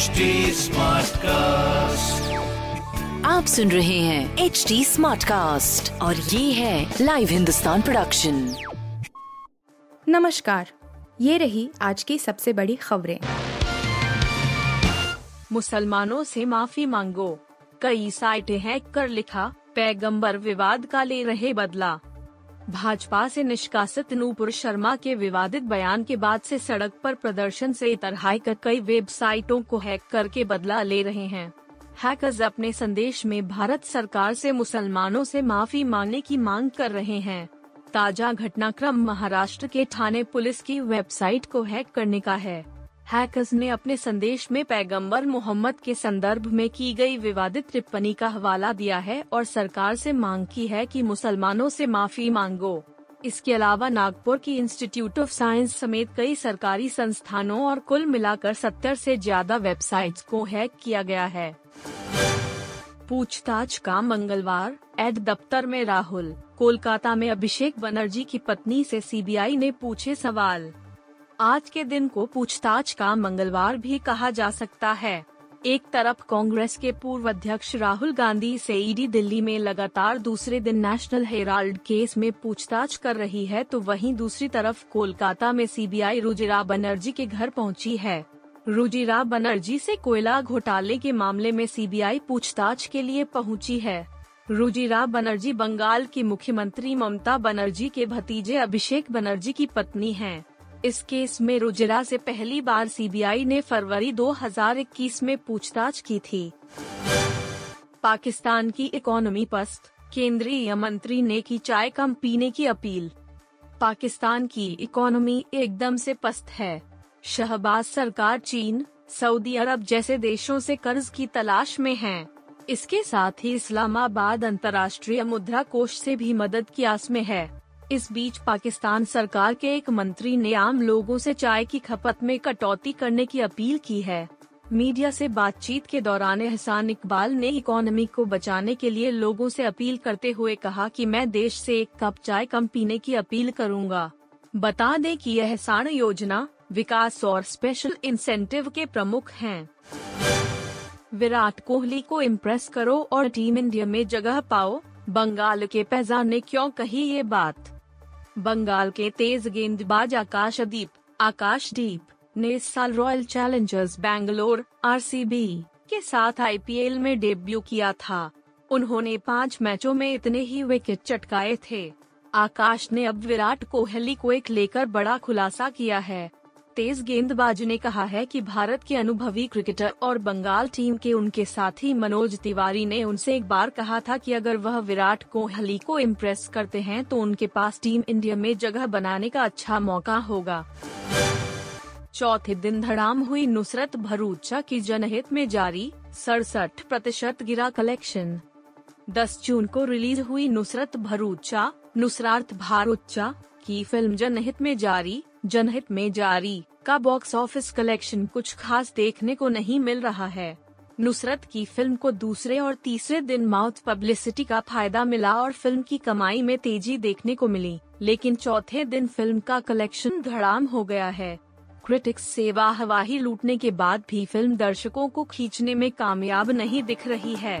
HD cast आप सुन रहे हैं एच डी स्मार्ट कास्ट और ये है लाइव हिंदुस्तान प्रोडक्शन नमस्कार ये रही आज की सबसे बड़ी खबरें। मुसलमानों से माफ़ी मांगो कई साइटें हैक कर लिखा पैगंबर विवाद का ले रहे बदला। भाजपा से निष्कासित नूपुर शर्मा के विवादित बयान के बाद से सड़क पर प्रदर्शन से तरहाई कर कई वेबसाइटों को हैक करके बदला ले रहे हैं। हैकर्स अपने संदेश में भारत सरकार से मुसलमानों से माफ़ी मांगने की मांग कर रहे हैं। ताज़ा घटनाक्रम महाराष्ट्र के थाने पुलिस की वेबसाइट को हैक करने का है। हैकर्स ने अपने संदेश में पैगंबर मोहम्मद के संदर्भ में की गई विवादित टिप्पणी का हवाला दिया है और सरकार से मांग की है कि मुसलमानों से माफ़ी मांगो। इसके अलावा नागपुर की इंस्टीट्यूट ऑफ़ साइंस समेत कई सरकारी संस्थानों और कुल मिलाकर सत्तर से ज़्यादा वेबसाइट्स को हैक किया गया है। पूछताछ का मंगलवार एड दफ्तर में राहुल, कोलकाता में अभिषेक बनर्जी की पत्नी से सीबीआई ने पूछे सवाल। आज के दिन को पूछताछ का मंगलवार भी कहा जा सकता है। एक तरफ़ कांग्रेस के पूर्व अध्यक्ष राहुल गांधी से ईडी दिल्ली में लगातार दूसरे दिन नेशनल हेराल्ड केस में पूछताछ कर रही है तो वहीं दूसरी तरफ़ कोलकाता में सीबीआई रुजिरा बनर्जी के घर पहुँची है। रुजिरा बनर्जी से कोयला घोटाले के मामले में सीबीआई पूछताछ के लिए पहुँची है। रुजिरा बनर्जी बंगाल की मुख्यमंत्री ममता बनर्जी के भतीजे अभिषेक बनर्जी की पत्नी हैं। इस केस में रुजिरा से पहली बार सीबीआई ने फरवरी 2021 में पूछताछ की थी। पाकिस्तान की इकोनॉमी पस्त, केंद्रीय मंत्री ने की चाय कम पीने की अपील। पाकिस्तान की इकोनॉमी एकदम से पस्त है। शहबाज सरकार चीन, सऊदी अरब जैसे देशों से कर्ज की तलाश में है। इसके साथ ही इस्लामाबाद अंतर्राष्ट्रीय मुद्रा कोष से भी मदद की आस में है। इस बीच पाकिस्तान सरकार के एक मंत्री ने आम लोगों से चाय की खपत में कटौती करने की अपील की है मीडिया से बातचीत के दौरान एहसान इकबाल ने इकोनॉमी को बचाने के लिए लोगों से अपील करते हुए कहा कि मैं देश से एक कप चाय कम पीने की अपील करूँगा। बता दें कि एहसान योजना, विकास और स्पेशल इंसेंटिव के प्रमुख हैं। विराट कोहली को इम्प्रेस करो और टीम इंडिया में जगह पाओ, बंगाल के पैजान ने क्यों कही ये बात बंगाल के तेज गेंदबाज आकाशदीप आकाशदीप ने इस साल रॉयल चैलेंजर्स बैंगलोर आरसीबी के साथ आईपीएल में डेब्यू किया था। उन्होंने पाँच मैचों में इतने ही विकेट चटकाए थे। आकाश ने अब विराट कोहली को एक लेकर बड़ा खुलासा किया है। तेज गेंदबाज ने कहा है कि भारत के अनुभवी क्रिकेटर और बंगाल टीम के उनके साथी मनोज तिवारी ने उनसे एक बार कहा था कि अगर वह विराट कोहली को इम्प्रेस करते हैं तो उनके पास टीम इंडिया में जगह बनाने का अच्छा मौका होगा। चौथे दिन धड़ाम हुई नुसरत भरूचा की जनहित में जारी सड़सठ प्रतिशत गिरा कलेक्शन 10 जून को रिलीज़ हुई नुसरत भरूचा नुसरार्थ भारूचा की फ़िल्म जनहित में जारी जनहित में जारी का बॉक्स ऑफ़िस कलेक्शन कुछ खास देखने को नहीं मिल रहा है। नुसरत की फ़िल्म को दूसरे और तीसरे दिन माउथ पब्लिसिटी का फ़ायदा मिला और फ़िल्म की कमाई में तेज़ी देखने को मिली, लेकिन चौथे दिन फ़िल्म का कलेक्शन धड़ाम हो गया है। क्रिटिक्स से वाहवाही लूटने के बाद भी फ़िल्म दर्शकों को खींचने में कामयाब नहीं दिख रही है।